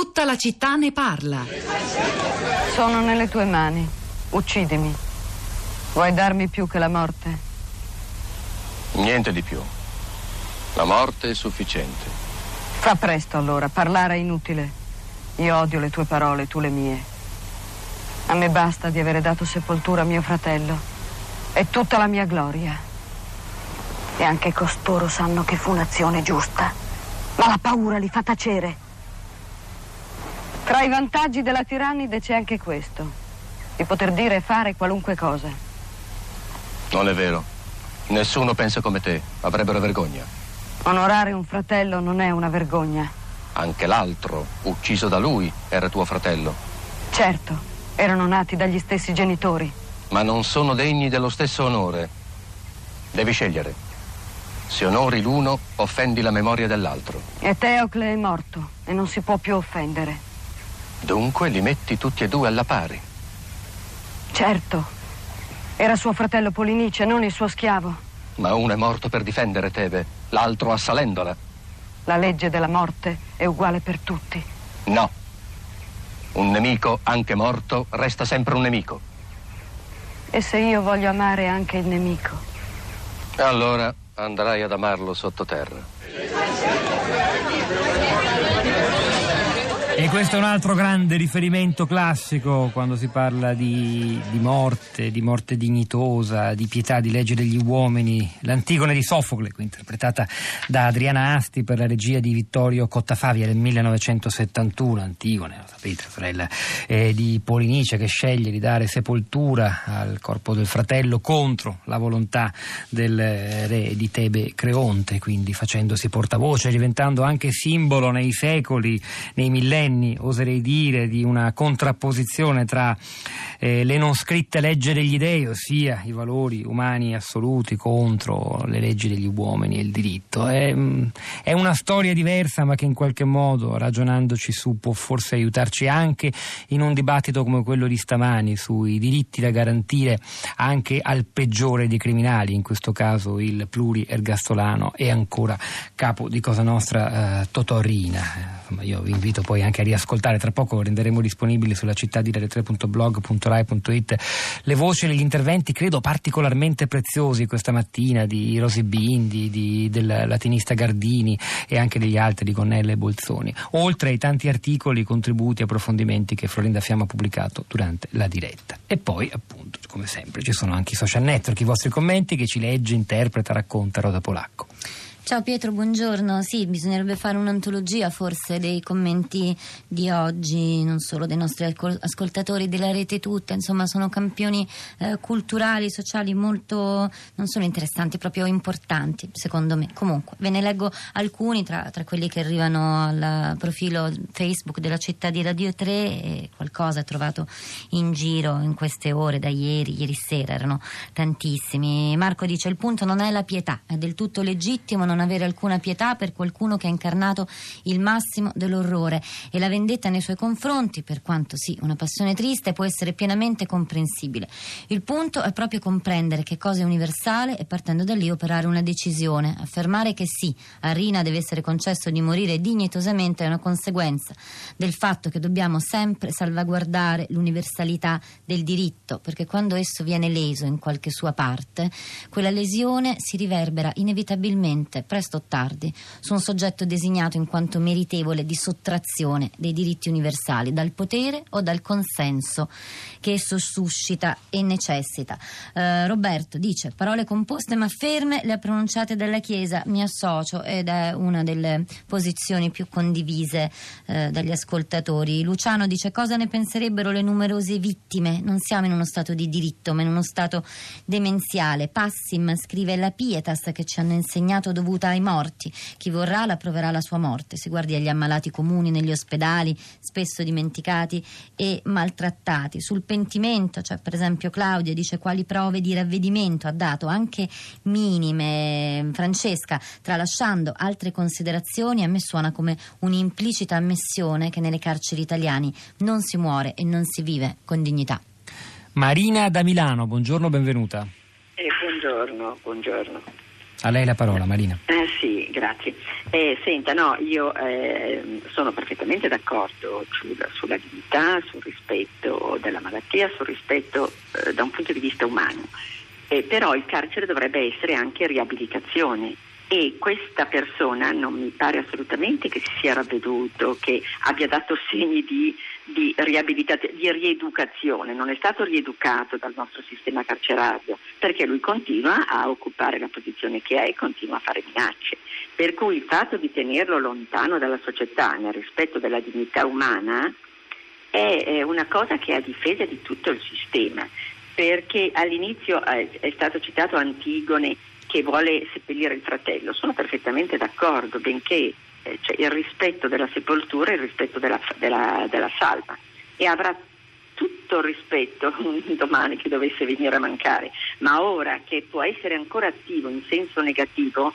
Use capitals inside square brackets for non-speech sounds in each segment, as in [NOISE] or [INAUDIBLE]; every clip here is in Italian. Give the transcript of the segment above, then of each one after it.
Tutta la città ne parla. Sono nelle tue mani. Uccidimi. Vuoi darmi più che la morte? Niente di più. La morte è sufficiente. Fa presto allora, parlare è inutile. Io odio le tue parole, tu le mie. A me basta di avere dato sepoltura a mio fratello. È tutta la mia gloria. E anche costoro sanno che fu un'azione giusta. Ma la paura li fa tacere. Tra i vantaggi della tirannide c'è anche questo. Di poter dire e fare qualunque cosa. Non è vero. Nessuno pensa come te. Avrebbero vergogna. Onorare un fratello non è una vergogna. Anche l'altro, ucciso da lui, era tuo fratello. Certo, erano nati dagli stessi genitori. Ma non sono degni dello stesso onore. Devi scegliere. Se onori l'uno, offendi la memoria dell'altro. E Teocle è morto e non si può più offendere. Dunque li metti tutti e due alla pari. Certo. Era suo fratello Polinice, non il suo schiavo. Ma uno è morto per difendere Tebe, l'altro assalendola. La legge della morte è uguale per tutti. No. Un nemico, anche morto, resta sempre un nemico. E se io voglio amare anche il nemico? Allora andrai ad amarlo sottoterra. E questo è un altro grande riferimento classico quando si parla di, di, morte, di morte dignitosa, di pietà, di legge degli uomini. L'Antigone di Sofocle, interpretata da Adriana Asti per la regia di Vittorio Cottafavia del 1971. Antigone, lo sapete, sorella eh, di Polinice che sceglie di dare sepoltura al corpo del fratello contro la volontà del re di Tebe Creonte, quindi facendosi portavoce, diventando anche simbolo nei secoli, nei millenni decenni, oserei dire, di una contrapposizione tra eh, le non scritte leggi degli dei, ossia i valori umani assoluti contro le leggi degli uomini e il diritto. È, mm, è una storia diversa, ma che in qualche modo, ragionandoci su, può forse aiutarci anche in un dibattito come quello di stamani sui diritti da garantire anche al peggiore dei criminali, in questo caso il pluri-ergastolano e ancora capo di Cosa Nostra eh, Totorina. Insomma, io vi invito poi anche a riascoltare, tra poco renderemo disponibili sulla città di rete3.blog.rai.it le voci e gli interventi credo particolarmente preziosi questa mattina di Rosy Bindi, di, del latinista Gardini e anche degli altri di Gonnella e Bolzoni, oltre ai tanti articoli, contributi e approfondimenti che Florinda Fiamma ha pubblicato durante la diretta. E poi appunto, come sempre, ci sono anche i social network, i vostri commenti che ci legge, interpreta, racconta Rosa Polacco. Ciao Pietro, buongiorno. Sì, bisognerebbe fare un'antologia forse dei commenti di oggi, non solo dei nostri ascoltatori della rete tutta, insomma sono campioni eh, culturali, sociali molto, non solo interessanti, proprio importanti secondo me. Comunque, ve ne leggo alcuni tra, tra quelli che arrivano al profilo Facebook della città di Radio 3 e qualcosa trovato in giro in queste ore, da ieri, ieri sera, erano tantissimi. Marco dice il punto non è la pietà, è del tutto legittimo non avere alcuna pietà per qualcuno che ha incarnato il massimo dell'orrore e la vendetta nei suoi confronti, per quanto sì, una passione triste, può essere pienamente comprensibile. Il punto è proprio comprendere che cosa è universale e partendo da lì operare una decisione, affermare che sì, a Rina deve essere concesso di morire dignitosamente è una conseguenza del fatto che dobbiamo sempre salvaguardare l'universalità del diritto, perché quando esso viene leso in qualche sua parte, quella lesione si riverbera inevitabilmente presto o tardi, su un soggetto designato in quanto meritevole di sottrazione dei diritti universali dal potere o dal consenso che esso suscita e necessita. Eh, Roberto dice parole composte ma ferme le ha pronunciate dalla Chiesa, mi associo ed è una delle posizioni più condivise eh, dagli ascoltatori. Luciano dice cosa ne penserebbero le numerose vittime? Non siamo in uno stato di diritto ma in uno stato demenziale. Passim scrive la pietas che ci hanno insegnato dovuto dovuta ai morti. Chi vorrà la proverà la sua morte. Si guardi agli ammalati comuni negli ospedali, spesso dimenticati e maltrattati. Sul pentimento, cioè per esempio Claudia dice quali prove di ravvedimento ha dato, anche minime. Francesca, tralasciando altre considerazioni, a me suona come un'implicita ammissione che nelle carceri italiane non si muore e non si vive con dignità. Marina da Milano, buongiorno, benvenuta. Eh, buongiorno, buongiorno. A lei la parola, Marina. Eh, sì, grazie. Eh, senta, no, io eh, sono perfettamente d'accordo sulla, sulla, dignità, sul rispetto della malattia, sul rispetto eh, da un punto di vista umano. Eh, però il carcere dovrebbe essere anche riabilitazione e questa persona non mi pare assolutamente che si sia ravveduto, che abbia dato segni di, di, di rieducazione, non è stato rieducato dal nostro sistema carcerario perché lui continua a occupare la posizione che è e continua a fare minacce. Per cui il fatto di tenerlo lontano dalla società nel rispetto della dignità umana è una cosa che è a difesa di tutto il sistema, perché all'inizio è stato citato Antigone che vuole seppellire il fratello. Sono perfettamente d'accordo, benché eh, c'è il rispetto della sepoltura e il rispetto della, della, della salma e avrà tutto il rispetto [LAUGHS] domani che dovesse venire a mancare, ma ora che può essere ancora attivo in senso negativo,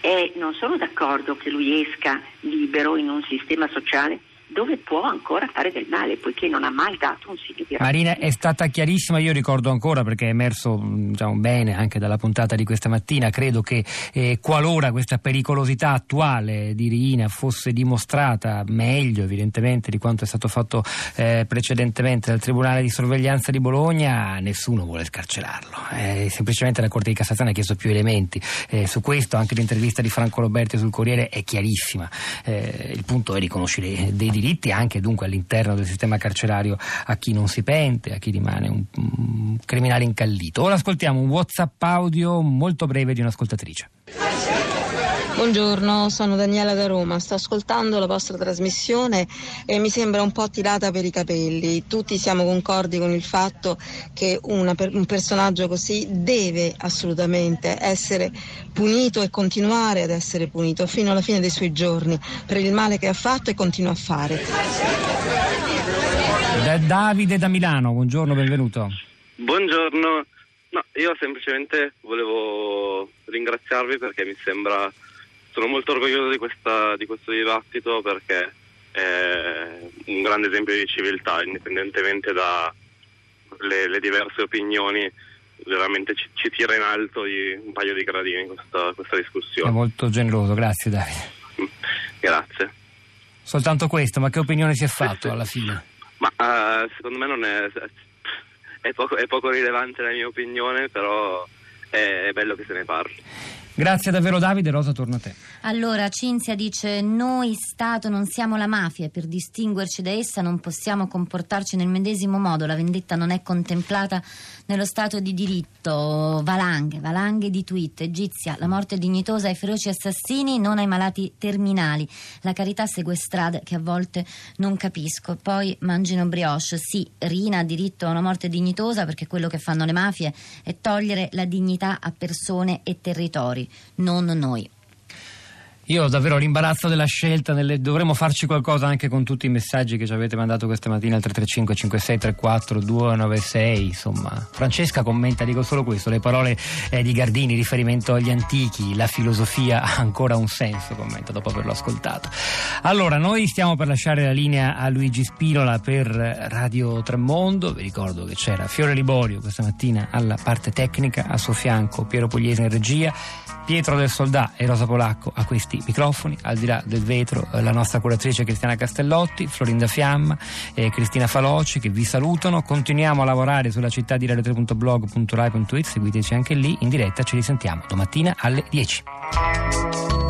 eh, non sono d'accordo che lui esca libero in un sistema sociale dove può ancora fare del male, poiché non ha mai dato un segno di Marina è stata chiarissima, io ricordo ancora perché è emerso diciamo, bene anche dalla puntata di questa mattina, credo che eh, qualora questa pericolosità attuale di Rina fosse dimostrata meglio evidentemente di quanto è stato fatto eh, precedentemente dal Tribunale di sorveglianza di Bologna, nessuno vuole scarcerarlo, eh, semplicemente la Corte di Cassazione ha chiesto più elementi, eh, su questo anche l'intervista di Franco Roberti sul Corriere è chiarissima, eh, il punto è riconoscere dei diritti diritti anche dunque all'interno del sistema carcerario a chi non si pente, a chi rimane un, un criminale incallito. Ora ascoltiamo un WhatsApp audio molto breve di un'ascoltatrice. Buongiorno, sono Daniela da Roma, sto ascoltando la vostra trasmissione e mi sembra un po' tirata per i capelli. Tutti siamo concordi con il fatto che una, un personaggio così deve assolutamente essere punito e continuare ad essere punito fino alla fine dei suoi giorni per il male che ha fatto e continua a fare. Da Davide da Milano, buongiorno, benvenuto. Buongiorno. No, io semplicemente volevo ringraziarvi perché mi sembra sono molto orgoglioso di, questa, di questo dibattito perché è un grande esempio di civiltà, indipendentemente dalle diverse opinioni, veramente ci, ci, tira in alto di un paio di gradini questa, questa discussione. È molto generoso, grazie Davide. Grazie. Soltanto questo, ma che opinione si è fatto alla fine? Ma uh, secondo me non è, è, poco, è poco rilevante la mia opinione, però è, è bello che se ne parli. Grazie davvero Davide, Rosa torna a te. Allora Cinzia dice noi Stato non siamo la mafia per distinguerci da essa non possiamo comportarci nel medesimo modo, la vendetta non è contemplata nello Stato di diritto, valanghe, valanghe di tweet, egizia, la morte dignitosa ai feroci assassini, non ai malati terminali, la carità segue strade che a volte non capisco, poi mangino brioche, sì, Rina ha diritto a una morte dignitosa perché quello che fanno le mafie è togliere la dignità a persone e territori non noi. Io ho davvero l'imbarazzo della scelta, nelle... dovremmo farci qualcosa anche con tutti i messaggi che ci avete mandato questa mattina al 335 5634 296, insomma. Francesca commenta, dico solo questo, le parole eh, di Gardini, riferimento agli antichi, la filosofia ha ancora un senso, commenta dopo averlo ascoltato. Allora, noi stiamo per lasciare la linea a Luigi Spinola per Radio Tremondo, vi ricordo che c'era Fiore Liborio questa mattina alla parte tecnica, a suo fianco Piero Pugliese in regia, Pietro del Soldà e Rosa Polacco a questi microfoni, al di là del vetro eh, la nostra curatrice Cristiana Castellotti, Florinda Fiamma e Cristina Faloci che vi salutano. Continuiamo a lavorare sulla città di radio3.blog.rai.it, seguiteci anche lì in diretta, ci risentiamo domattina alle 10.